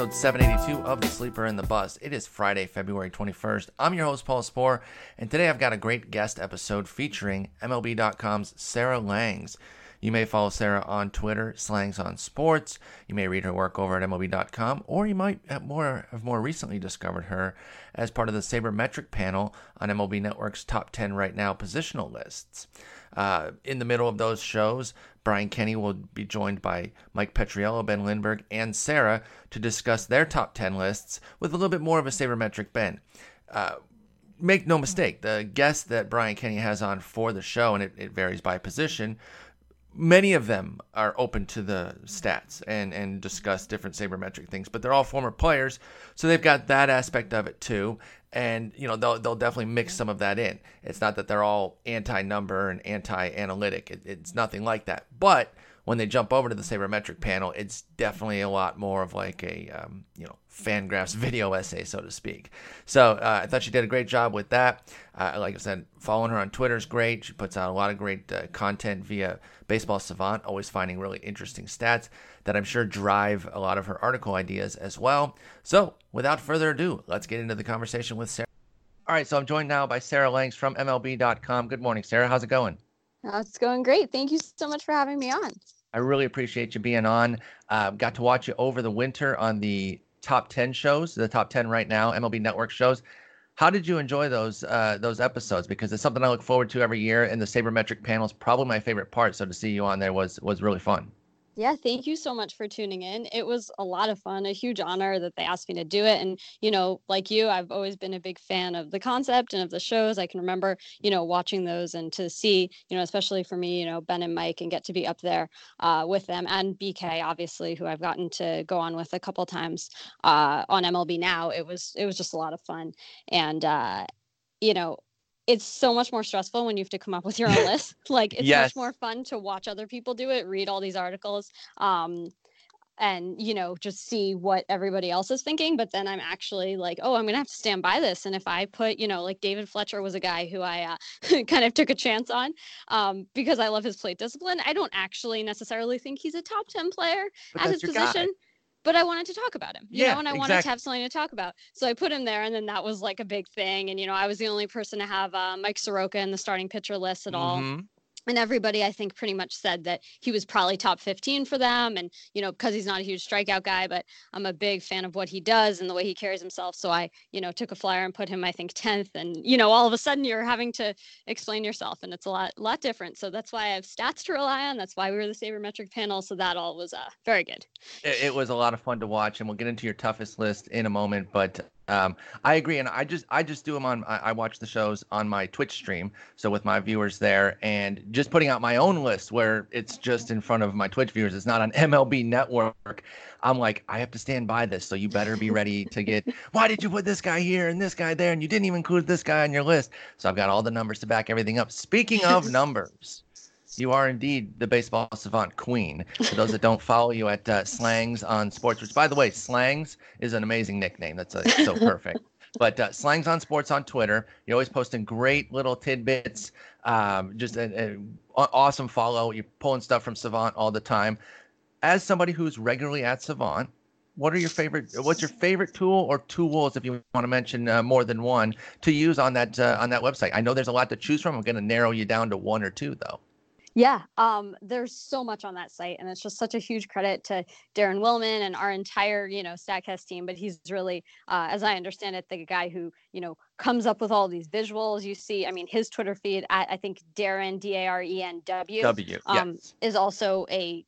episode 782 of The Sleeper and the Bust. It is Friday, February 21st. I'm your host, Paul Sporer, and today I've got a great guest episode featuring MLB.com's Sarah Langs. You may follow Sarah on Twitter, Slangs on Sports. You may read her work over at MLB.com, or you might have more have more recently discovered her as part of the Sabermetric panel on MLB Network's top 10 right now positional lists. Uh, in the middle of those shows, Brian Kenny will be joined by Mike Petriello, Ben Lindbergh, and Sarah to discuss their top 10 lists with a little bit more of a sabermetric bent. Uh, make no mistake, the guest that Brian Kenny has on for the show, and it, it varies by position, many of them are open to the stats and and discuss different sabermetric things but they're all former players so they've got that aspect of it too. And you know they'll, they'll definitely mix some of that in. It's not that they're all anti-number and anti-analytic. It, it's nothing like that. But when they jump over to the sabermetric panel it's definitely a lot more of like a um, you know fangraphs video essay so to speak. So uh, i thought she did a great job with that. Uh, like i said following her on twitter is great. She puts out a lot of great uh, content via baseball savant always finding really interesting stats that i'm sure drive a lot of her article ideas as well. So without further ado let's get into the conversation with sarah. All right so i'm joined now by sarah langs from mlb.com good morning sarah. How's it going It's going great. Thank you so much for having me on. I really appreciate you being on. Uh, got to watch you over the winter on the top 10 shows, the top 10 right now, MLB Network shows. How did you enjoy those uh, those episodes? Because it's something I look forward to every year, and the sabermetric panel is probably my favorite part. So to see you on there was was really fun. Yeah, thank you so much for tuning in. It was a lot of fun, a huge honor that they asked me to do it. And, you know, like you, I've always been a big fan of the concept and of the shows. I can remember, you know, watching those and to see, you know, especially for me, you know, Ben and Mike and get to be up there uh, with them and BK, obviously, who I've gotten to go on with a couple times uh, on MLB now. It was, it was just a lot of fun. And, uh, you know, it's so much more stressful when you have to come up with your own list. Like it's yes. much more fun to watch other people do it, read all these articles, um, and you know just see what everybody else is thinking. But then I'm actually like, oh, I'm gonna have to stand by this. And if I put, you know, like David Fletcher was a guy who I uh, kind of took a chance on um, because I love his plate discipline. I don't actually necessarily think he's a top ten player but at his position. Guy but I wanted to talk about him, you yeah, know, and I exactly. wanted to have something to talk about. So I put him there, and then that was like a big thing. And you know, I was the only person to have uh, Mike Soroka in the starting pitcher list at mm-hmm. all and everybody i think pretty much said that he was probably top 15 for them and you know because he's not a huge strikeout guy but i'm a big fan of what he does and the way he carries himself. So i you know took a flyer and put him i think 10th and you know all of a sudden you're having to explain yourself and it's a lot lot different. So that's why i have stats to rely on. That's why we were the sabermetric panel. So that all was uh, very good. It, it was a lot of fun to watch and we'll get into your toughest list in a moment but um, I agree, and I just I just do them on. I, I, watch the shows on my Twitch stream, so with my viewers there, and just putting out my own list where it's just in front of my Twitch viewers. It's not on MLB Network. I'm like, I have to stand by this, so you better be ready to get. Why did you put this guy here and this guy there, and you didn't even include this guy on your list? So I've got all the numbers to back everything up. Speaking of numbers. You are indeed the baseball savant queen. For those that don't follow you at uh, Slangs on Sports, which by the way, Slangs is an amazing nickname. That's uh, so perfect. but uh, Slangs on Sports on Twitter. You're always posting great little tidbits. Um, just an awesome follow. You're pulling stuff from Savant all the time. As somebody who's regularly at Savant, what are your favorite? What's your favorite tool or tools, if you want to mention uh, more than one, to use on that uh, on that website? I know there's a lot to choose from. I'm going to narrow you down to one or two, though. Yeah, um, there's so much on that site, and it's just such a huge credit to Darren Willman and our entire, you know, Statcast team. But he's really, uh, as I understand it, the guy who, you know, comes up with all these visuals. You see, I mean, his Twitter feed at I think Darren D A R E N W W um, yes. is also a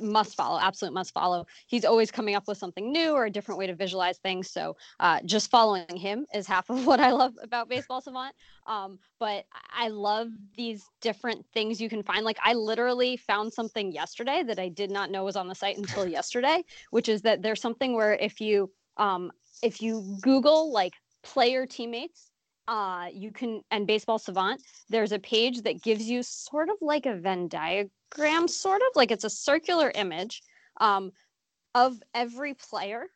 must follow, absolute must follow. He's always coming up with something new or a different way to visualize things. So uh, just following him is half of what I love about Baseball Savant. Um, but I love these different things you can find. Like I literally found something yesterday that I did not know was on the site until yesterday, which is that there's something where if you um, if you Google like player teammates uh, you can and baseball savant there's a page that gives you sort of like a venn diagram sort of like it's a circular image um, of every player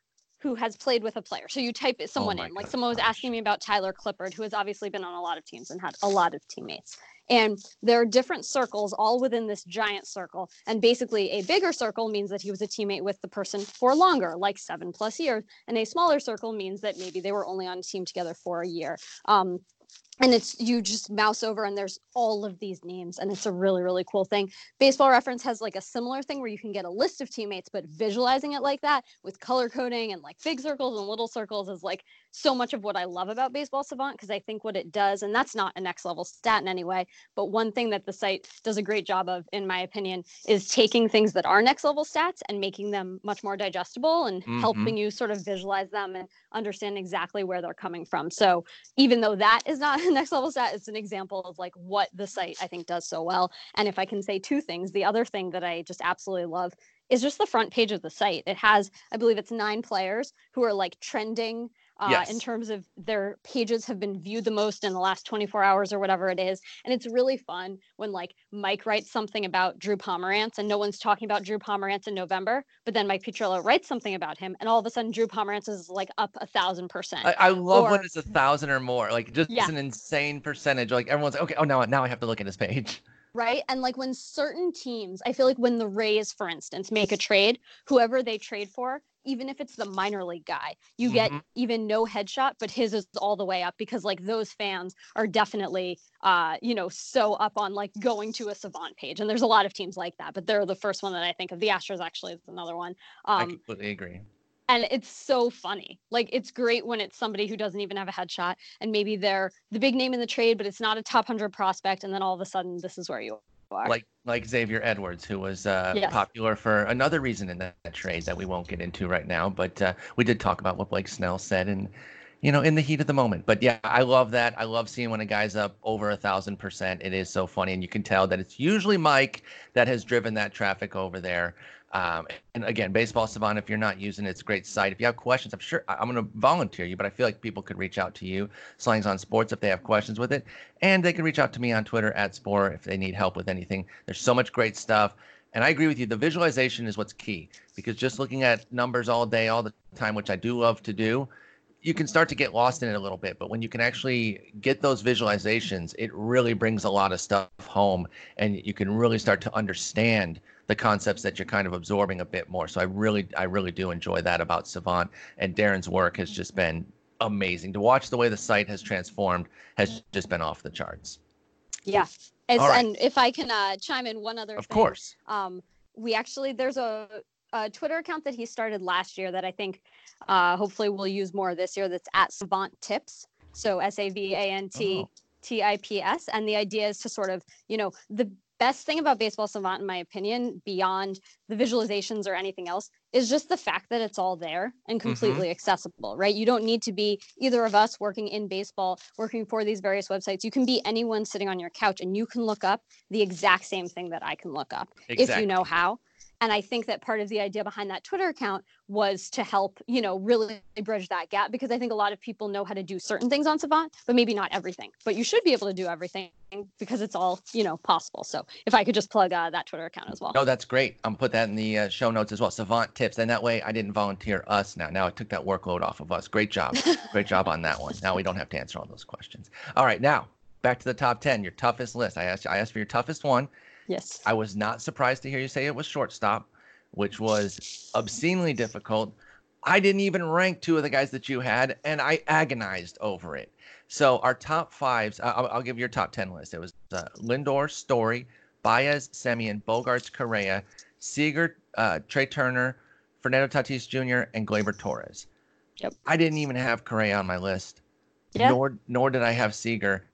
who has played with a player. So you type someone oh in like someone was asking me about tyler clippard who has obviously been on a lot of teams and had a lot of teammates And there are different circles all within this giant circle. And basically, a bigger circle means that he was a teammate with the person for longer, like seven plus years. And a smaller circle means that maybe they were only on a team together for a year. Um, and it's you just mouse over and there's all of these names and it's a really really cool thing baseball reference has like a similar thing where you can get a list of teammates but visualizing it like that with color coding and like big circles and little circles is like so much of what I love about Baseball Savant because I think what it does, and that's not a next level stat in any way, but one thing that the site does a great job of, in my opinion, is taking things that are next level stats and making them much more digestible and mm-hmm. helping you sort of visualize them and understand exactly where they're coming from. So even though that is not a next level stat, it's an example of like what the site I think does so well. And if I can say two things, the other thing that I just absolutely love is just the front page of the site. It has, I believe it's nine players who are like trending uh, yes. in terms of their pages have been viewed the most in the last 24 hours or whatever it is. And it's really fun when like Mike writes something about Drew Pomeranz and no one's talking about Drew Pomeranz in November, but then Mike Petriello writes something about him and all of a sudden Drew Pomeranz is like up a thousand percent. I, love or, when it's a thousand or more, like just yeah. an insane percentage. Like everyone's like, okay, oh now now I have to look at his page right? And like when certain teams, I feel like when the Rays, for instance, make a trade, whoever they trade for, even if it's the minor league guy, you get mm-hmm. even no headshot, but his is all the way up because like those fans are definitely uh, you know, so up on like going to a savant page. And there's a lot of teams like that, but they're the first one that I think of. The Astros actually is another one. Um, I completely agree and it's so funny. Like it's great when it's somebody who doesn't even have a headshot and maybe they're the big name in the trade, but it's not a top hundred prospect, and then all of a sudden this is where you are. Like like Xavier Edwards, who was uh, yes. popular for another reason in that, that, trade that we won't get into right now, but uh, we did talk about what Blake Snell said and you know, in the heat of the moment. But yeah, I love that. I love seeing when a guy's up over a thousand percent. It is so funny, and you can tell that it's usually Mike that has driven that traffic over there. Um, and again, Baseball Savant, if you're not using it, it's a great site. If you have questions, I'm sure I'm going to volunteer you, but I feel like people could reach out to you, Slangs on Sports, if they have questions with it. And they can reach out to me on Twitter at Spore if they need help with anything. There's so much great stuff. And I agree with you. The visualization is what's key because just looking at numbers all day, all the time, which I do love to do, you can start to get lost in it a little bit. But when you can actually get those visualizations, it really brings a lot of stuff home and you can really start to understand the concepts that you're kind of absorbing a bit more. So I really, I really do enjoy that about Savant. And Darren's work has just been amazing. To watch the way the site has transformed has just been off the charts. Yeah. As, right. And if I can uh, chime in one other of thing, course. Um, we actually, there's a, a Twitter account that he started last year that I think uh, hopefully we'll use more this year that's at Savant Tips. So S A V A N T. T I P S. And the idea is to sort of, you know, the best thing about Baseball Savant, in my opinion, beyond the visualizations or anything else, is just the fact that it's all there and mm-hmm. completely mm-hmm. accessible, right? You don't need to be either of us working in baseball, working for these various websites. You can be anyone sitting on your couch and you can look up the exact same thing that I can look up exactly. if you know how. And I think that part of the idea behind that Twitter account was to help, you know, really bridge that gap because I think a lot of people know how to do certain things on Savant, but maybe not everything. But you should be able to do everything because it's all, you know, possible. So if I could just plug uh, that Twitter account as well. No, that's great. I'm put that in the uh, show notes as well. Savant tips. And that way I didn't volunteer us now. Now I took that workload off of us. Great job. great job on that one. Now we don't have to answer all those questions. All right. Now back to the top 10, your toughest list. I asked, I asked for your toughest one. Yes. I was not surprised to hear you say it was shortstop which was obscenely difficult. I didn't even rank two of the guys that you had, and I agonized over it. So our top fives, I'll, I'll give you your top ten list. It was uh, Lindor, Story, Baez, Semien, Bogaerts, Correa, Seager, uh, Trea Turner, Fernando Tatis Jr., and Gleyber Torres. Yep. I didn't even have Correa on my list. Yeah. Nor nor did I have Seager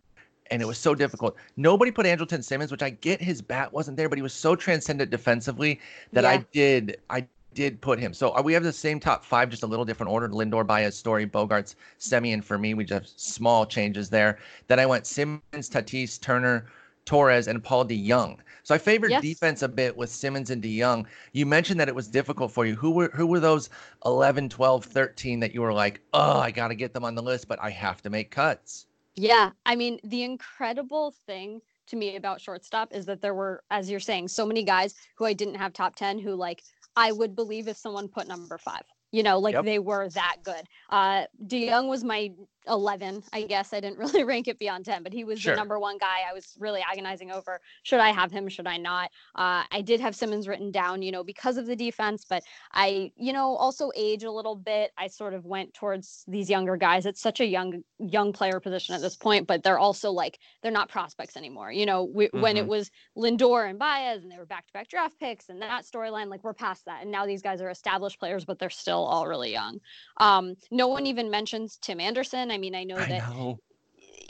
and it was so difficult. Nobody put Andrelton Simmons, which I get his bat wasn't there, but he was so transcendent defensively that yeah. I did I did put him. So uh, we have the same top five, just a little different order. Lindor, Baez, Story, Bogaerts, Semien for me. We just have small changes there. Then I went Simmons, Tatis, Turner, Torres, and Paul DeJong. So I favored yes. defense a bit with Simmons and DeJong. You mentioned that it was difficult for you. Who were who were those 11, 12, 13 that you were like, oh, I got to get them on the list, but I have to make cuts? Yeah, I mean, the incredible thing to me about shortstop is that there were, as you're saying, so many guys who I didn't have top 10 who, like, I would believe if someone put number five, you know, like yep. they were that good. Uh, DeJong was my 11 i guess. I didn't really rank it beyond 10 but he was Sure. the number one guy i was really agonizing over. Should i have him? Should i not? Uh, i did have simmons written down you know because of the defense but i you know also age a little bit. I sort of went towards these younger guys. It's such a young young player position at this point but they're also like they're not prospects anymore. You know we, when it Mhm. was lindor and baez and they were back-to-back draft picks and that storyline like we're past that. And now these guys are established players but they're still all really young. Um, no one even mentions Tim Anderson. I mean, I know I that know.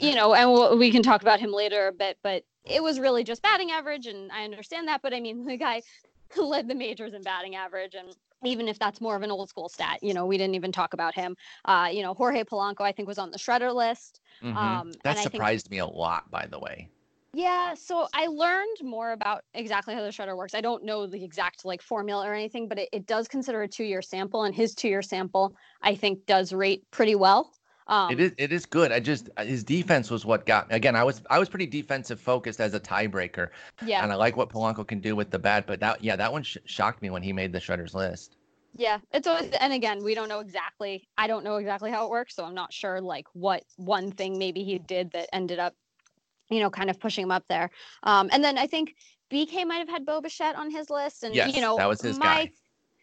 you know, and we'll, we can talk about him later a bit, but it was really just batting average, and I understand that. But I mean, the guy led the majors in batting average, and even if that's more of an old school stat, you know, we didn't even talk about him. Uh, you know, Jorge Polanco, I think, was on the shredder list. Mhm. Um, that and I think- surprised me a lot, by the way. Yeah, so I learned more about exactly how the shredder works. I don't know the exact like formula or anything, but it, it does consider a two-year sample, and his two-year sample, I think, does rate pretty well. Um, it is it is good. I just uh, his defense was what got me. Again, I was I was pretty defensive focused as a tiebreaker, yeah, and I like what Polanco can do with the bat. But that yeah, that one sh- shocked me when he made the shredders list. Yeah, it's always, and again, we don't know exactly. I don't know exactly how it works, so I'm not sure like what one thing maybe he did that ended up, you know, kind of pushing him up there. Um, and then I think BK might have had Bo Bichette on his list, and Yes, you know, that was his my guy.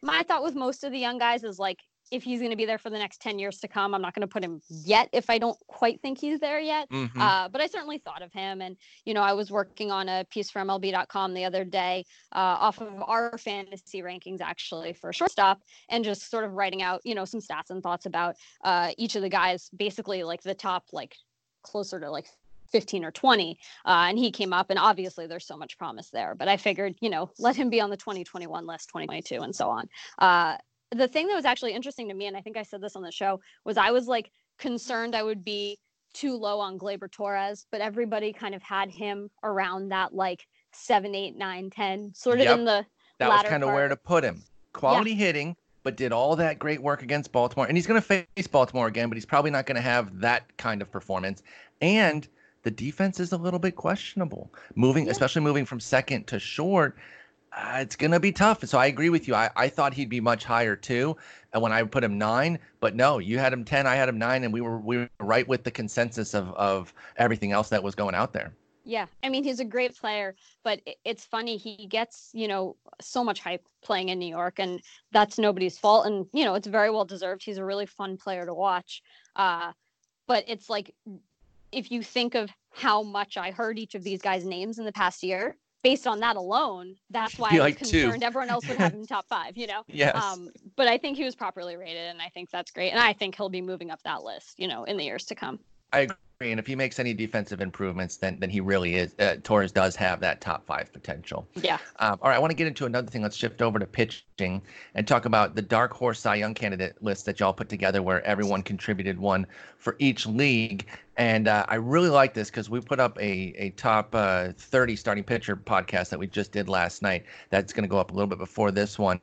my thought with most of the young guys is like if he's going to be there for the next 10 years to come i'm not going to put him yet if i don't quite think he's there yet Mhm. uh, but I certainly thought of him. And, you know, I was working on a piece for MLB.com the other day uh, off of our fantasy rankings, actually, for shortstop, and just sort of writing out, you know, some stats and thoughts about uh, each of the guys, basically like the top, like closer to like 15 or 20. Uh, and he came up, and obviously there's so much promise there. But I figured, you know, let him be on the 2021 list, 2022, and so on. Uh, the thing that was actually interesting to me, and I think I said this on the show, was I was like concerned I would be too low on Gleyber Torres, but everybody kind of had him around that like seven, eight, nine, ten, sort of Yep. in the that was kind of where to put him. Quality hitting, but did all that great work against Baltimore. And he's going to face Baltimore again, but he's probably not going to have that kind of performance. And the defense is a little bit questionable. Moving, Yeah. especially moving from second to short, uh, it's going to be tough. So I agree with you. I, I thought he'd be much higher too. And when I put him nine, but no, you had him 10, I had him nine, and we were we were right with the consensus of, of everything else that was going out there. Yeah, I mean he's a great player, but it's funny he gets you know so much hype playing in New York, and that's nobody's fault, and you know it's very well deserved. He's a really fun player to watch, uh, but it's like if you think of how much I heard each of these guys' names in the past year, based on that alone, that's why I was like two. concerned everyone else would have him top five. You know. Yes. Um, but I think he was properly rated, and I think that's great. And I think he'll be moving up that list, you know, in the years to come. I agree. And if he makes any defensive improvements, then then he really is. Uh, Torres does have that top five potential. Yeah. Um, all right, I want to get into another thing. Let's shift over to pitching and talk about the dark horse Cy Young candidate list that y'all put together, where everyone contributed one for each league. And uh, I really like this because we put up a a top uh, 30 starting pitcher podcast that we just did last night. That's going to go up a little bit before this one.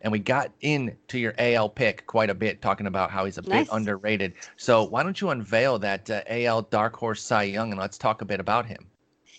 And we got into your AL pick quite a bit, talking about how he's a Nice. bit underrated. So why don't you unveil that uh, AL dark horse Cy Young and let's talk a bit about him.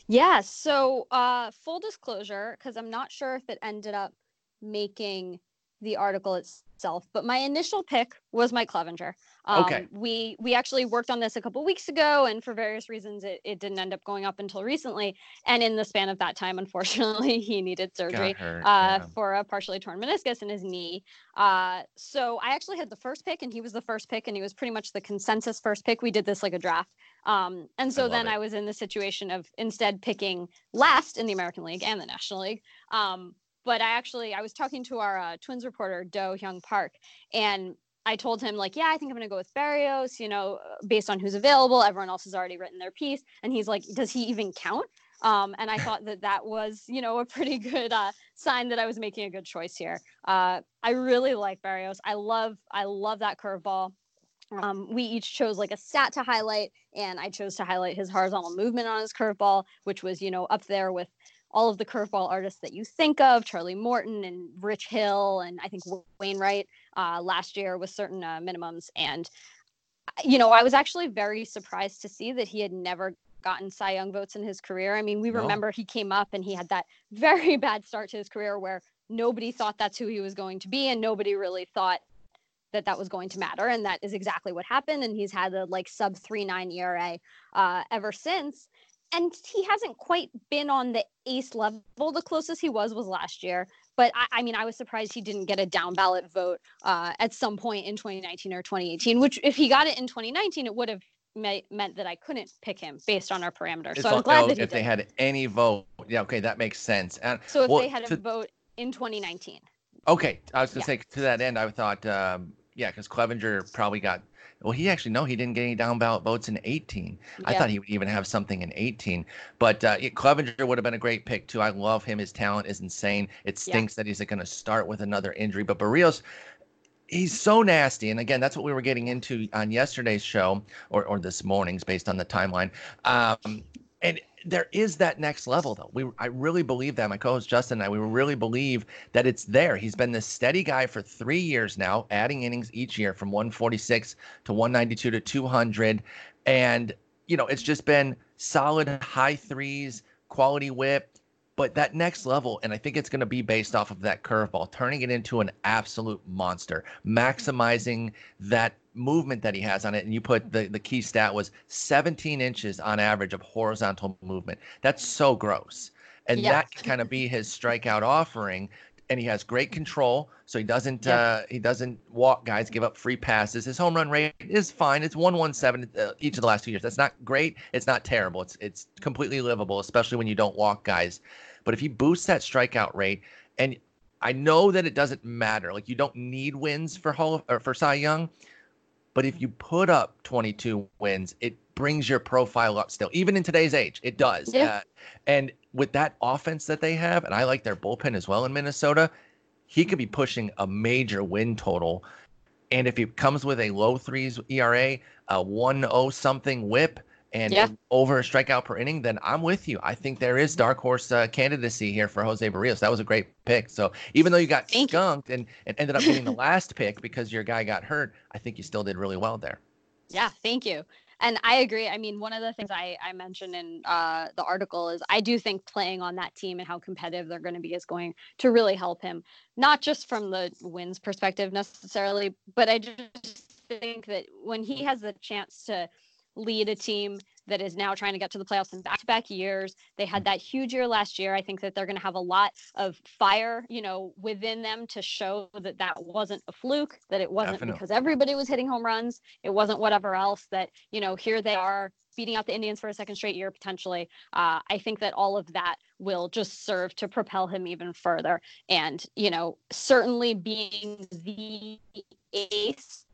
Yeah. So, uh, full disclosure, because I'm not sure if it ended up making the article itself, but my initial pick was Mike Clevinger. Um, Okay. We we actually worked on this a couple weeks ago, and for various reasons, it, it didn't end up going up until recently. And in the span of that time, unfortunately, he needed surgery hurt, uh, yeah. for a partially torn meniscus in his knee. Uh, so I actually had the first pick, and he was the first pick, and he was pretty much the consensus first pick. We did this like a draft. Um, and so love then it. I was in the situation of instead picking last in the American League and the National League. Um, but I actually I was talking to our uh, Twins reporter Do Hyung Park, and I told him like, yeah, I think I'm gonna go with Berrios. You know, based on who's available. Everyone else has already written their piece, and he's like, does he even count? Um, and I thought that that was, you know, a pretty good uh, sign that I was making a good choice here. Uh, I really like Berrios. I love, I love that curveball. Um, we each chose like a stat to highlight, and I chose to highlight his horizontal movement on his curveball, which was, you know, up there with all of the curveball artists that you think of, Charlie Morton and Rich Hill, and I think Wainwright uh, last year with certain uh, minimums. And, you know, I was actually very surprised to see that he had never gotten Cy Young votes in his career. I mean, we No. remember he came up and he had that very bad start to his career where nobody thought that's who he was going to be, and nobody really thought that that was going to matter, and that is exactly what happened. And he's had a like sub three nine ERA uh, ever since. And he hasn't quite been on the ace level. The closest he was was last year. But I, I mean, I was surprised he didn't get a down ballot vote uh, at some point in 2019 or 2018. Which, if he got it in 2019, it would have meant that I couldn't pick him based on our parameters. It's so I'm glad oh, that he if they had any vote, yeah, okay, that makes sense. And So if well, they had a vote in 2019, Okay, I was gonna Yeah. say to that end, I thought, um, yeah, because Clevinger probably got. Well, he actually no, he didn't get any down ballot votes in 18. I thought he would even have something in 18. But uh, Clevinger would have been a great pick too. I love him. His talent is insane. It Yeah. stinks that he's going to start with another injury. But Berrios, he's so nasty. And again, that's what we were getting into on yesterday's show or, or this morning's based on the timeline. Um, and there is that next level though. We I really believe that. My co-host Justin and I, we really believe that it's there. He's been this steady guy for three years now, adding innings each year from 146 to 192 to 200. And you know, it's just been solid high threes, quality whip, but that next level, and I think it's going to be based off of that curveball, turning it into an absolute monster, maximizing that movement that he has on it. And you put the, the key stat was 17 inches on average of horizontal movement. That's so gross. And Yeah. that can kind of be his strikeout offering. And he has great control, so he doesn't Yeah. uh, he doesn't walk guys, give up free passes. His home run rate is fine. It's one one seven uh, each of the last two years. That's not great. It's not terrible. It's it's completely livable, especially when you don't walk guys. But if he boosts that strikeout rate, and I know that it doesn't matter, like you don't need wins for Hall or for Cy Young, but if you put up 22 wins, it brings your profile up still, even in today's age. It does. Yeah. Uh, and with that offense that they have, and I like their bullpen as well in Minnesota, he could be pushing a major win total. And if he comes with a low threes ERA, a 1 0 something whip, and Yeah. over a strikeout per inning, then I'm with you. I think there is dark horse uh, candidacy here for Jose Berrios. That was a great pick. So even though you got Thank you. skunked and, and ended up getting the last pick because your guy got hurt, I think you still did really well there. Yeah, thank you. And I agree. I mean, one of the things I, I mentioned in uh, the article is I do think playing on that team and how competitive they're going to be is going to really help him, not just from the wins perspective necessarily, but I just think that when he has the chance to lead a team that is now trying to get to the playoffs in back-to-back years. They had that huge year last year. I think that they're going to have a lot of fire, you know, within them to show that that wasn't a fluke, that it wasn't Definitely. because everybody was hitting home runs. It wasn't whatever else that, you know, here they are beating out the Indians for a second straight year potentially. Uh, I think that all of that will just serve to propel him even further. And, you know, certainly being the ace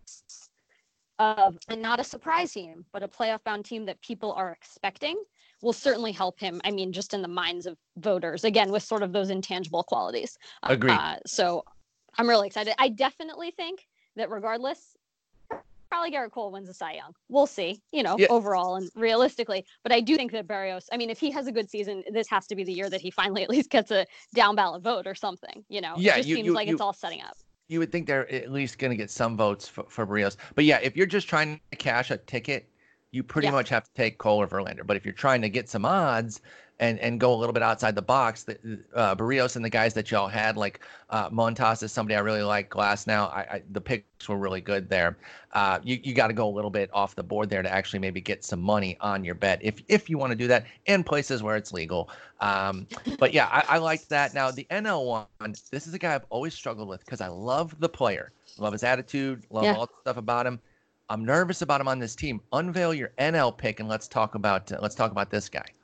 of and not a surprise team, but a playoff bound team that people are expecting will certainly help him. I mean, just in the minds of voters, again, with sort of those intangible qualities. Uh, Agreed. Uh, so I'm really excited. I definitely think that regardless, probably Gerrit Cole wins the Cy Young. We'll see, you know, Yeah. overall and realistically. But I do think that Berrios, I mean, if he has a good season, this has to be the year that he finally at least gets a down ballot vote or something, you know? Yeah, It just you- seems you- like you- it's all setting up. You would think they're at least going to get some votes for, for Berrios. But yeah, if you're just trying to cash a ticket, you pretty Yeah. much have to take Cole or Verlander. But if you're trying to get some odds and and go a little bit outside the box, the, uh, Berrios and the guys that y'all had, like uh, Montas is somebody I really like. Glasnow, I, I the picks were really good there. Uh, you you got to go a little bit off the board there to actually maybe get some money on your bet if if you want to do that in places where it's legal. Um, but yeah, I, I liked that. Now the NL one, this is a guy I've always struggled with because I love the player, love his attitude, love Yeah. all the stuff about him. I'm nervous about him on this team. Unveil your NL pick and let's talk about uh, let's talk about this guy.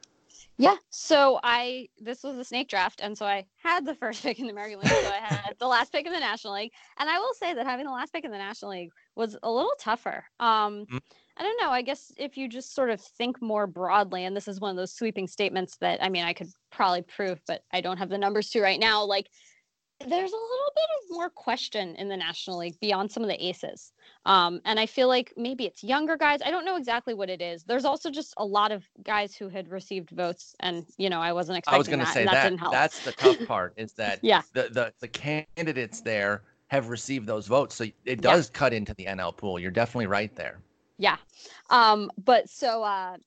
Yeah. So I this was a snake draft, and so I had the first pick in the American League. So I had the last pick in the National League, and I will say that having the last pick in the National League was a little tougher. Um, Mm. I don't know. I guess if you just sort of think more broadly, and this is one of those sweeping statements that I mean I could probably prove, but I don't have the numbers to right now. Like there's a little bit of more question in the National League beyond some of the aces. Um, and I feel like maybe it's younger guys. I don't know exactly what it is. There's also just a lot of guys who had received votes, and you know, I wasn't expecting I was going to say that, that. didn't help. That's the tough part is that Yeah. the, the the candidates there have received those votes, so it does cut into the NL pool. You're definitely right there. Yeah. Um, but so uh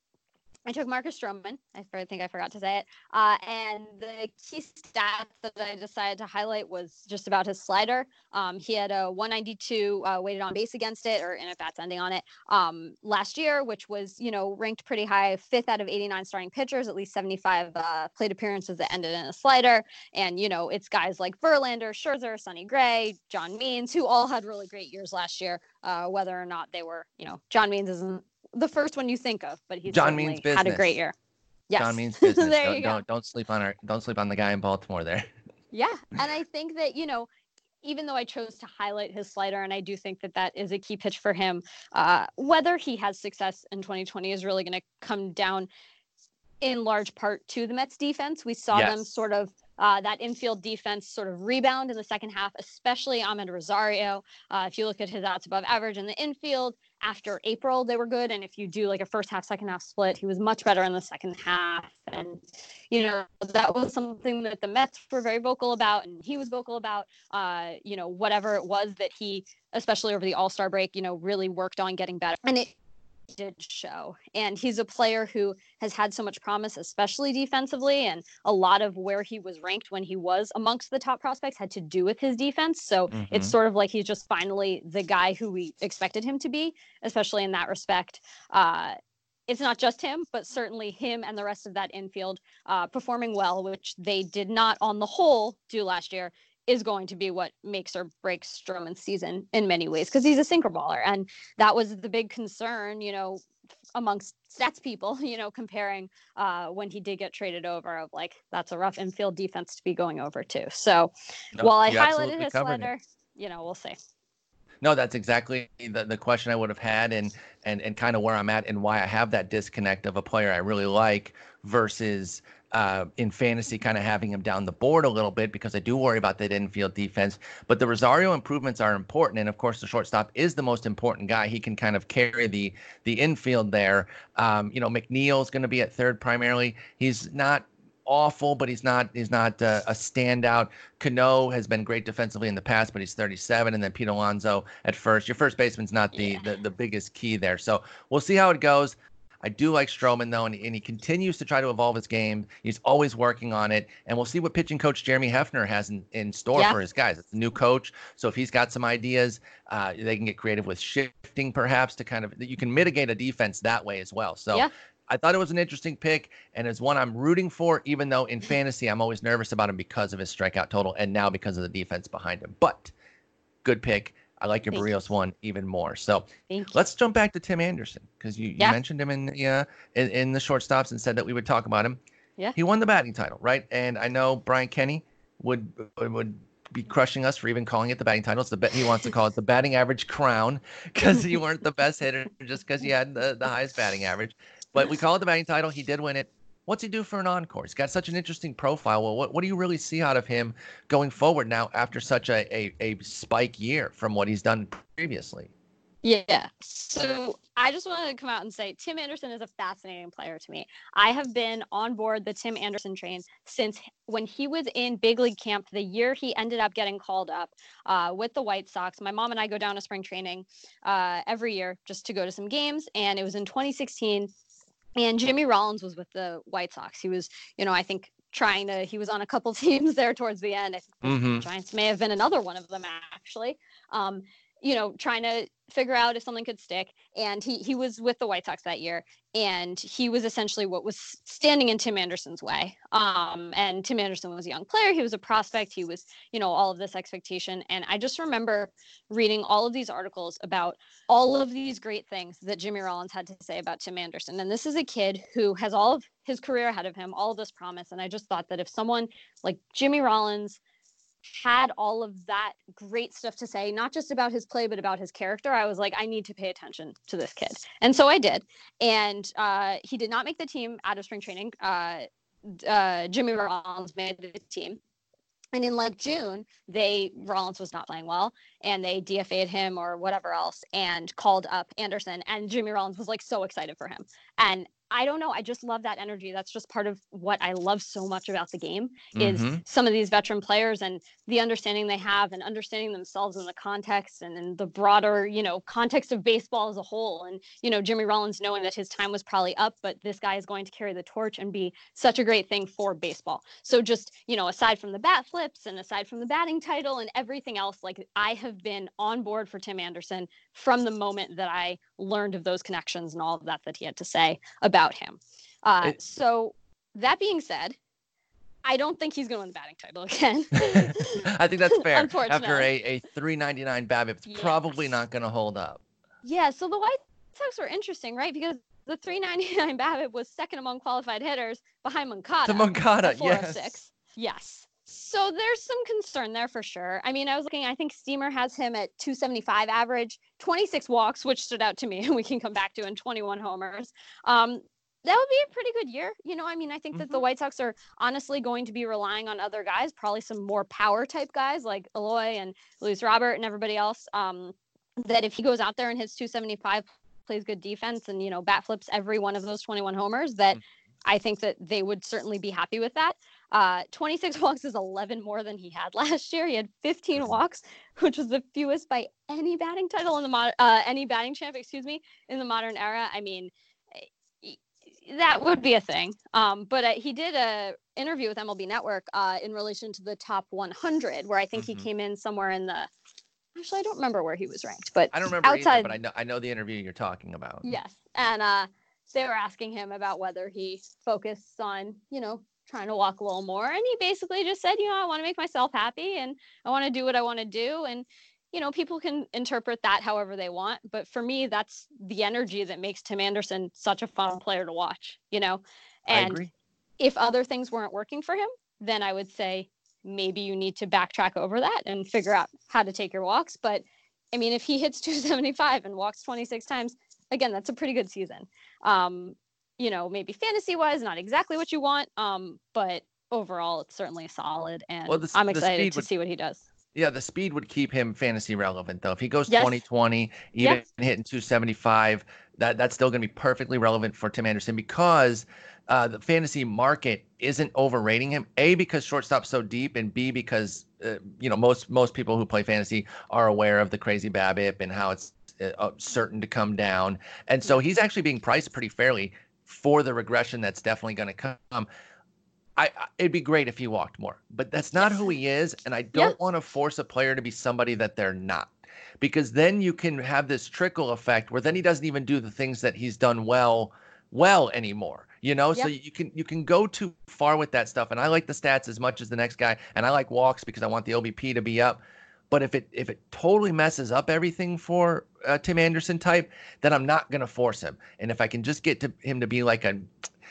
I took Marcus Stroman. I think I forgot to say it. Uh, and the key stat that I decided to highlight was just about his slider. Um, he had a 192 uh, weighted on base against it, or in at bats ending on it, um, last year, which was you know ranked pretty high, fifth out of 89 starting pitchers, at least 75 uh, plate appearances that ended in a slider. And you know it's guys like Verlander, Scherzer, Sonny Gray, John Means, who all had really great years last year. Uh, whether or not they were, you know, John Means isn't the first one you think of, but he's John Means business. had a great year. Yes. John Means business. don't, don't, don't sleep on our don't sleep on the guy in Baltimore there. Yeah, and I think that you know even though I chose to highlight his slider, and I do think that that is a key pitch for him, uh, whether he has success in 2020 is really going to come down in large part to the Mets defense. We saw yes. them sort of uh, that infield defense sort of rebound in the second half, especially Amed Rosario. Uh, if you look at his outs above average in the infield after April, they were good. And if you do like a first half, second half split, he was much better in the second half. And, you know, that was something that the Mets were very vocal about and he was vocal about, uh, you know, whatever it was that he, especially over the All Star break, you know, really worked on getting better. And it, did show. And he's a player who has had so much promise, especially defensively. And a lot of where he was ranked when he was amongst the top prospects had to do with his defense. So mm-hmm. it's sort of like he's just finally the guy who we expected him to be, especially in that respect. Uh, it's not just him, but certainly him and the rest of that infield uh, performing well, which they did not on the whole do last year is going to be what makes or breaks Stroman's season in many ways because he's a sinker baller. And that was the big concern, you know, amongst stats people, you know, comparing uh, when he did get traded over of like, that's a rough infield defense to be going over to. So no, while I highlighted his slender, you know, we'll see. No, that's exactly the, the question I would have had and, and, and kind of where I'm at and why I have that disconnect of a player I really like versus uh, in fantasy, kind of having him down the board a little bit because I do worry about that infield defense. But the Rosario improvements are important, and of course, the shortstop is the most important guy. He can kind of carry the the infield there. Um, you know, McNeil's going to be at third primarily. He's not awful, but he's not he's not uh, a standout. Cano has been great defensively in the past, but he's 37, and then Pete Alonso at first. Your first baseman's not the, yeah. the the biggest key there, so we'll see how it goes. I do like Stroman though, and, and he continues to try to evolve his game. He's always working on it, and we'll see what pitching coach Jeremy Hefner has in, in store yeah. for his guys. It's a new coach, so if he's got some ideas, uh, they can get creative with shifting perhaps to kind of you can mitigate a defense that way as well. So. Yeah. I thought it was an interesting pick, and it's one I'm rooting for, even though in fantasy I'm always nervous about him because of his strikeout total and now because of the defense behind him. But good pick. I like your Thank Berrios you. one even more. So let's jump back to Tim Anderson because you, yeah. mentioned him in the uh, in, in the shortstops and said that we would talk about him. Yeah. He won the batting title, right? And I know Brian Kenny would would be crushing us for even calling it the batting title. It's the bet he wants to call it the batting average crown because you weren't the best hitter just because you had the, the highest batting average. But we call it the batting title. He did win it. What's he do for an encore? He's got such an interesting profile. Well, what, what do you really see out of him going forward now after such a, a, a spike year from what he's done previously? Yeah. So I just wanted to come out and say Tim Anderson is a fascinating player to me. I have been on board the Tim Anderson train since when he was in big league camp, the year he ended up getting called up uh, with the White Sox. My mom and I go down to spring training uh, every year just to go to some games. And it was in 2016 and Jimmy Rollins was with the White Sox. He was, you know, I think trying to, he was on a couple teams there towards the end. I think mm-hmm. Giants may have been another one of them actually. Um, you know, trying to figure out if something could stick. And he he was with the White Sox that year, and he was essentially what was standing in Tim Anderson's way. Um, and Tim Anderson was a young player. He was a prospect. He was, you know, all of this expectation. And I just remember reading all of these articles about all of these great things that Jimmy Rollins had to say about Tim Anderson. And this is a kid who has all of his career ahead of him, all of this promise. And I just thought that if someone like Jimmy Rollins had all of that great stuff to say, not just about his play, but about his character, I was like, I need to pay attention to this kid. And so I did. And uh, he did not make the team out of spring training. Uh, uh, Jimmy Rollins made the team. And in like June, they Rollins was not playing well, and they DFA'd him or whatever else, and called up Anderson. And Jimmy Rollins was like so excited for him. And I don't know. I just love that energy. That's just part of what I love so much about the game is mm-hmm. some of these veteran players and the understanding they have and understanding themselves in the context and in the broader, you know, context of baseball as a whole. And, you know, Jimmy Rollins knowing that his time was probably up, but this guy is going to carry the torch and be such a great thing for baseball. So just, you know, aside from the bat flips and aside from the batting title and everything else, like I have been on board for Tim Anderson from the moment that I learned of those connections and all of that that he had to say about him. Uh, so that being said, I don't think he's going to win the batting title again. I think that's fair. Unfortunately. After a, a 399 BABIP, it's yes. probably not going to hold up. Yeah. So the White Sox were interesting, right? Because the 399 BABIP was second among qualified hitters behind Moncada. The Moncada, yes. Oh yes. So there's some concern there for sure. I mean, I was looking, I think Steamer has him at 275 average, 26 walks, which stood out to me, and we can come back to, and 21 homers. Um, that would be a pretty good year. You know, I mean, I think that mm-hmm. the White Sox are honestly going to be relying on other guys, probably some more power type guys like Eloy and Luis Robert and everybody else. Um, that if he goes out there and hits 275, plays good defense, and you know, bat flips every one of those 21 homers, that mm-hmm. I think that they would certainly be happy with that. Uh, 26 walks is 11 more than he had last year. He had 15 mm-hmm. walks, which was the fewest by any batting title in the mod- uh, any batting champ, excuse me, in the modern era. I mean, that would be a thing. Um, but uh, he did a interview with MLB Network uh, in relation to the top 100, where I think mm-hmm. he came in somewhere in the. Actually, I don't remember where he was ranked, but I don't remember outside. Either, but I know I know the interview you're talking about. Yes, and uh, they were asking him about whether he focused on, you know, trying to walk a little more, and he basically just said, you know, I want to make myself happy, and I want to do what I want to do, and you know, people can interpret that however they want. But for me, that's the energy that makes Tim Anderson such a fun player to watch, you know? And if other things weren't working for him, then I would say maybe you need to backtrack over that and figure out how to take your walks. But I mean, if he hits 275 and walks 26 times, again, that's a pretty good season. Um, you know, maybe fantasy wise, not exactly what you want, um, but overall, it's certainly solid. And well, the, I'm excited to would, see what he does. Yeah, the speed would keep him fantasy relevant though. If he goes yes. 2020, even yes. hitting 275, that that's still going to be perfectly relevant for Tim Anderson because uh, the fantasy market isn't overrating him. A because shortstop's so deep, and B because uh, you know most most people who play fantasy are aware of the crazy BABIP and how it's uh, uh certain to come down, and so he's actually being priced pretty fairly for the regression that's definitely going to come. I, it'd be great if he walked more, but that's not who he is, and I don't yeah. want to force a player to be somebody that they're not, because then you can have this trickle effect where then he doesn't even do the things that he's done well, well anymore. You know, so you can you can go too far with that stuff. And I like the stats as much as the next guy, and I like walks because I want the OBP to be up. But if it if it totally messes up everything for uh, Tim Anderson type, then I'm not gonna force him. And if I can just get to him to be like a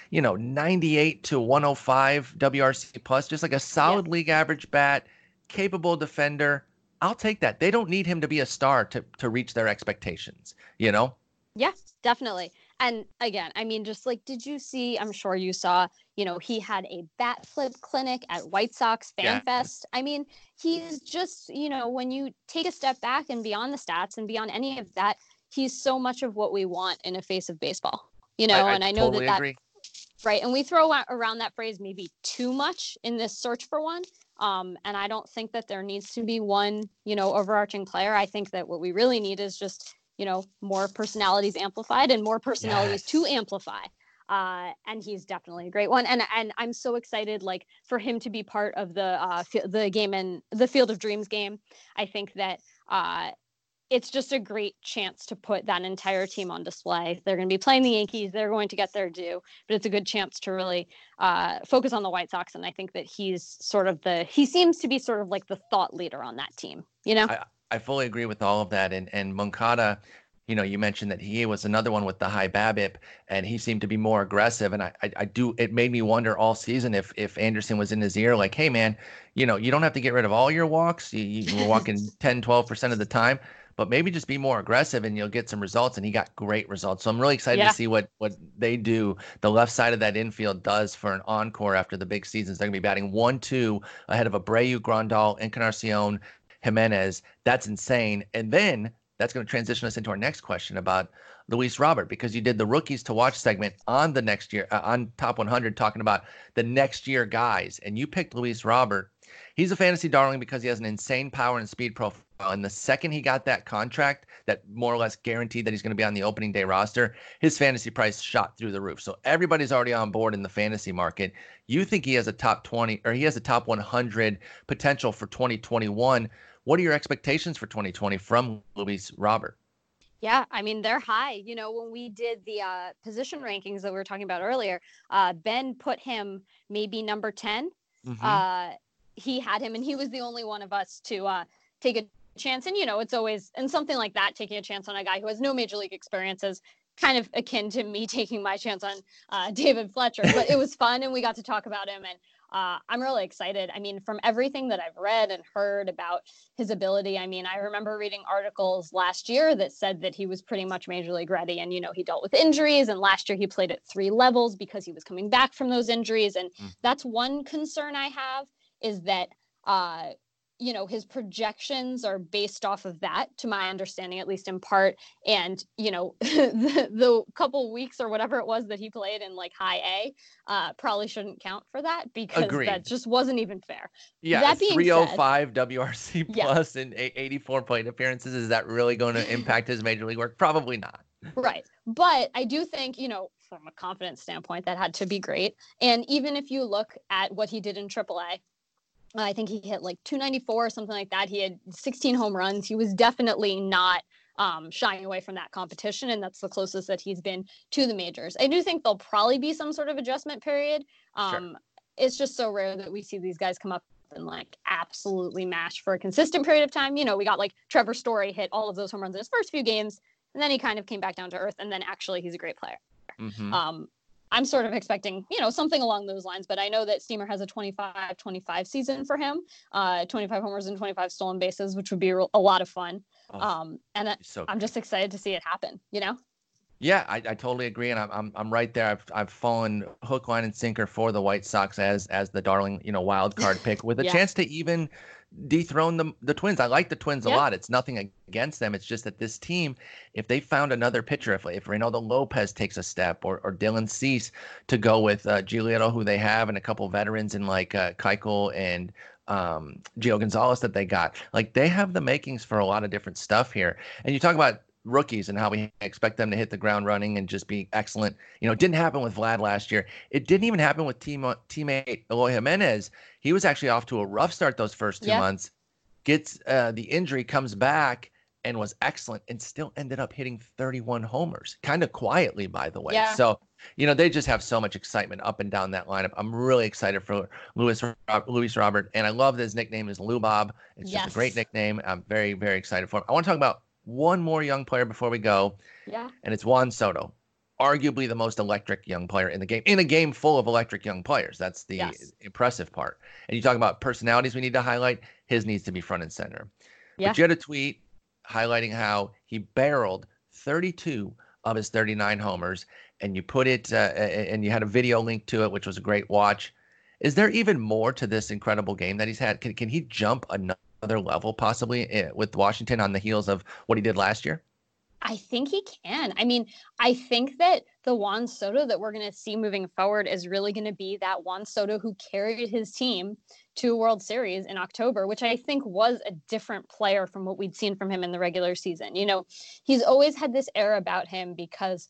you know, 98 to 105 WRC plus, just like a solid yeah. league average bat, capable defender. I'll take that. They don't need him to be a star to to reach their expectations, you know? Yeah, definitely. And again, I mean, just like, did you see? I'm sure you saw, you know, he had a bat flip clinic at White Sox Fan yeah. Fest. I mean, he's just, you know, when you take a step back and beyond the stats and beyond any of that, he's so much of what we want in a face of baseball, you know, I, I and I know totally that that right and we throw around that phrase maybe too much in this search for one um, and i don't think that there needs to be one you know overarching player i think that what we really need is just you know more personalities amplified and more personalities yes. to amplify uh, and he's definitely a great one and and i'm so excited like for him to be part of the uh, the game and the field of dreams game i think that uh, it's just a great chance to put that entire team on display. They're going to be playing the Yankees. They're going to get their due, but it's a good chance to really uh, focus on the White Sox. And I think that he's sort of the he seems to be sort of like the thought leader on that team. You know, I, I fully agree with all of that. And and Moncada, you know, you mentioned that he was another one with the high BABIP, and he seemed to be more aggressive. And I, I, I do. It made me wonder all season if if Anderson was in his ear, like, hey man, you know, you don't have to get rid of all your walks. You, you were walking 10, 12 percent of the time but maybe just be more aggressive and you'll get some results. And he got great results. So I'm really excited yeah. to see what what they do. The left side of that infield does for an encore after the big seasons. They're gonna be batting one two ahead of Abreu, Grandal, Encarnacion, Jimenez. That's insane. And then that's going to transition us into our next question about Luis Robert because you did the rookies to watch segment on the next year uh, on top 100 talking about the next year guys and you picked Luis Robert. He's a fantasy darling because he has an insane power and speed profile. And the second he got that contract that more or less guaranteed that he's going to be on the opening day roster, his fantasy price shot through the roof. So everybody's already on board in the fantasy market. You think he has a top 20 or he has a top 100 potential for 2021. What are your expectations for 2020 from Luis Robert? Yeah, I mean they're high. You know, when we did the uh, position rankings that we were talking about earlier, uh, Ben put him maybe number 10 mm-hmm. uh, he had him, and he was the only one of us to uh, take a chance. And you know, it's always and something like that, taking a chance on a guy who has no major league experiences, kind of akin to me taking my chance on uh, David Fletcher. But it was fun, and we got to talk about him and uh, I'm really excited. I mean, from everything that I've read and heard about his ability, I mean, I remember reading articles last year that said that he was pretty much major league ready. And, you know, he dealt with injuries. And last year he played at three levels because he was coming back from those injuries. And mm. that's one concern I have is that uh, you know his projections are based off of that to my understanding at least in part. And you know the, the couple weeks or whatever it was that he played in like high a uh, probably shouldn't count for that because Agreed. that just wasn't even fair. Yeah that being 305 said, wrc plus yeah. and 84 plate appearances. Is that really going to impact his major league work? Probably not. Right. But i do think you know from a confidence standpoint that had to be great. And even if you look at what he did in aaa I think he hit like 294 or something like that. He had 16 home runs. He was definitely not um, shying away from that competition, and that's the closest that he's been to the majors. I do think there'll probably be some sort of adjustment period. Um, sure. It's just so rare that we see these guys come up and like absolutely mash for a consistent period of time. You know, we got like Trevor Story hit all of those home runs in his first few games, and then he kind of came back down to earth, and then actually he's a great player. Mm-hmm. Um, I'm sort of expecting, you know, something along those lines. But I know that Steamer has a 25 25 season for him uh, 25 homers and 25 stolen bases, which would be a lot of fun. Oh, um, and so I'm just excited to see it happen, you know? Yeah, I, I totally agree, and I'm, I'm I'm right there. I've I've fallen hook, line, and sinker for the White Sox as as the darling, you know, wild card pick with a yeah. chance to even dethrone the the Twins. I like the Twins yeah. a lot. It's nothing against them. It's just that this team, if they found another pitcher, if if Reynaldo Lopez takes a step, or or Dylan Cease to go with uh, who they have, and a couple veterans in like uh, Keuchel and um, Gio Gonzalez that they got, like they have the makings for a lot of different stuff here. And you talk about rookies and how we expect them to hit the ground running and just be excellent. You know, it didn't happen with Vlad last year. It didn't even happen with team, teammate Eloy Jimenez. He was actually off to a rough start those first two yeah. months, gets uh, the injury, comes back, and was excellent and still ended up hitting 31 homers, kind of quietly, by the way. Yeah. So, you know, they just have so much excitement up and down that lineup. I'm really excited for Luis Luis Robert, and I love that his nickname is Lou Bob. It's yes. just a great nickname. I'm very very excited for him. I want to talk about one more young player before we go. Yeah. And it's Juan Soto, arguably the most electric young player in the game, in a game full of electric young players. That's the yes. impressive part. And you talk about personalities we need to highlight, his needs to be front and center. Yeah. But you had a tweet highlighting how he barreled 32 of his 39 homers, and you put it, uh, and you had a video link to it, which was a great watch. Is there even more to this incredible game that he's had? Can, can he jump another? Other level possibly eh, with Washington on the heels of what he did last year? I think he can. I mean, I think that the Juan Soto that we're going to see moving forward is really going to be that Juan Soto who carried his team to a World Series in October, which I think was a different player from what we'd seen from him in the regular season. You know, he's always had this air about him because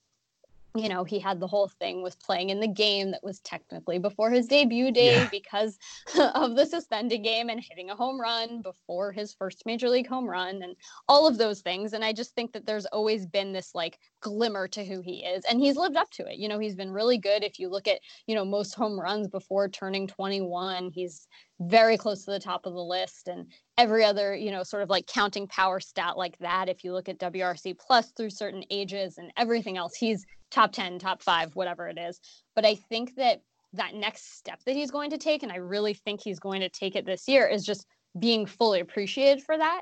you know, he had the whole thing with playing in the game that was technically before his debut day yeah. because of the suspended game and hitting a home run before his first major league home run and all of those things. And I just think that there's always been this like glimmer to who he is. And he's lived up to it. You know, he's been really good. If you look at, you know, most home runs before turning 21, he's very close to the top of the list. And every other, you know, sort of like counting power stat like that, if you look at WRC plus through certain ages and everything else, he's top 10, top five, whatever it is. But I think that that next step that he's going to take, and I really think he's going to take it this year, is just being fully appreciated for that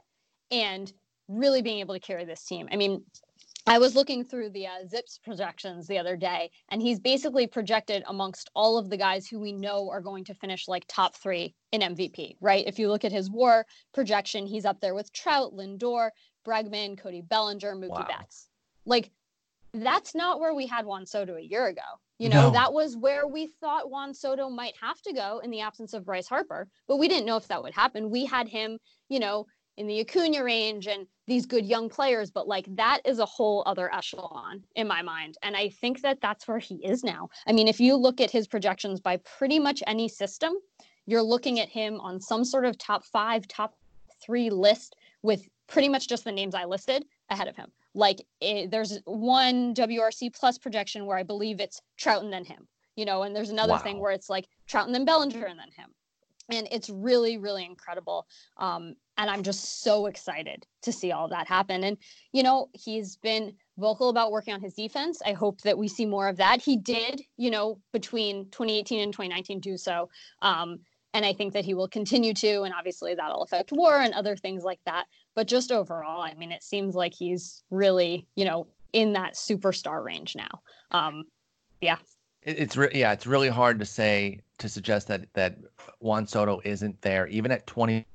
and really being able to carry this team. I mean, I was looking through the uh, Zips projections the other day, and he's basically projected amongst all of the guys who we know are going to finish like top three in MVP, right? If you look at his WAR projection, he's up there with Trout, Lindor, Bregman, Cody Bellinger, Mookie wow. Betts. Like that's not where we had Juan Soto a year ago. You know, no. that was where we thought Juan Soto might have to go in the absence of Bryce Harper, but we didn't know if that would happen. We had him, you know, in the Acuna range and these good young players, but like that is a whole other echelon in my mind. And I think that that's where he is now. I mean, if you look at his projections by pretty much any system, you're looking at him on some sort of top five, top three list with pretty much just the names I listed ahead of him. Like it, there's one WRC plus projection where I believe it's Trout and then him, you know, and there's another wow. thing where it's like Trout and then Bellinger and then him. And it's really, really incredible. Um, and I'm just so excited to see all that happen. And, you know, he's been vocal about working on his defense. I hope that we see more of that. He did, you know, between 2018 and 2019 do so. Um, and I think that he will continue to, and obviously that'll affect war and other things like that. But just overall, I mean, it seems like he's really, you know, in that superstar range now. Um, yeah. It's re- yeah, it's really hard to say to suggest that that Juan Soto isn't there, even at 20.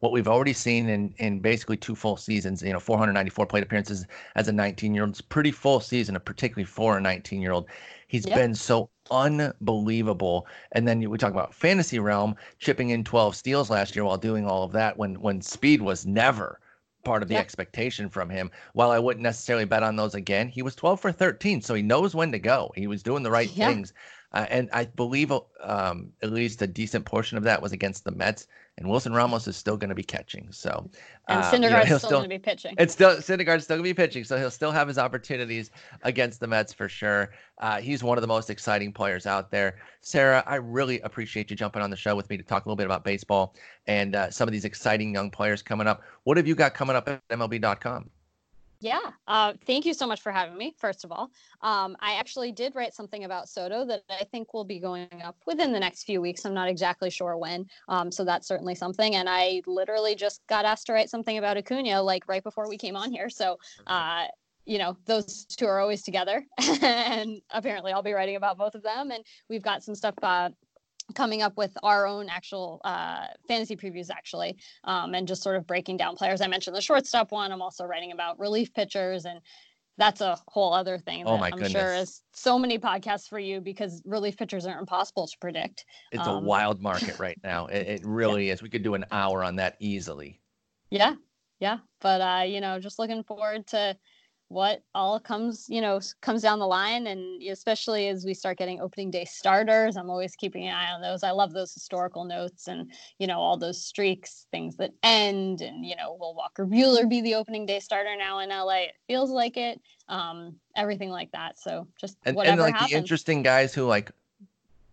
What we've already seen in in basically two full seasons, you know, 494 plate appearances as a 19 year old, it's pretty full season, particularly for a 19 year old. He's yep. been so unbelievable. And then we talk about fantasy realm chipping in 12 steals last year while doing all of that when when speed was never part of the expectation from him. While I wouldn't necessarily bet on those again, he was 12 for 13, so he knows when to go. He was doing the right yeah. things. Uh, and I believe um, at least a decent portion of that was against the Mets. And Wilson Ramos is still going to be catching. So, and uh, Syndergaard's you know, still, still going to be pitching. It's still Syndergaard's still going to be pitching, so he'll still have his opportunities against the Mets for sure. Uh, he's one of the most exciting players out there. Sarah, I really appreciate you jumping on the show with me to talk a little bit about baseball and uh, some of these exciting young players coming up. What have you got coming up at MLB.com? Yeah. Uh, thank you so much for having me, first of all. Um, I actually did write something about Soto that I think will be going up within the next few weeks. I'm not exactly sure when. Um, so that's certainly something. And I literally just got asked to write something about Acuna like right before we came on here. So, uh, you know, those two are always together. and apparently I'll be writing about both of them. And we've got some stuff uh, coming up with our own actual uh, fantasy previews actually um, and just sort of breaking down players. I mentioned the shortstop one. I'm also writing about relief pitchers and that's a whole other thing oh my i'm goodness. sure is so many podcasts for you because relief pitchers are impossible to predict. It's um, a wild market right now. It, it really yeah. is. We could do an hour on that easily. Yeah. Yeah. But uh you know just looking forward to what all comes you know comes down the line. And especially as we start getting opening day starters i'm always keeping an eye on those. I love those historical notes and you know all those streaks things that end and you know will walker buehler be the opening day starter now in la it feels like it um everything like that. So just and, whatever and like happens. the interesting guys who like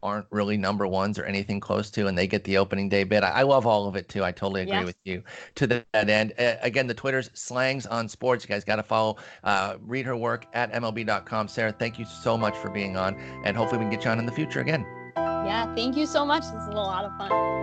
aren't really number ones or anything close to, and they get the opening day bid. I, I love all of it too. I totally agree with you to that end. Uh, again, the Twitter's slangs on sports. You guys got to follow, uh, read her work at MLB.com. Sarah, thank you so much for being on, and hopefully we can get you on in the future again. Yeah, thank you so much. This is a lot of fun.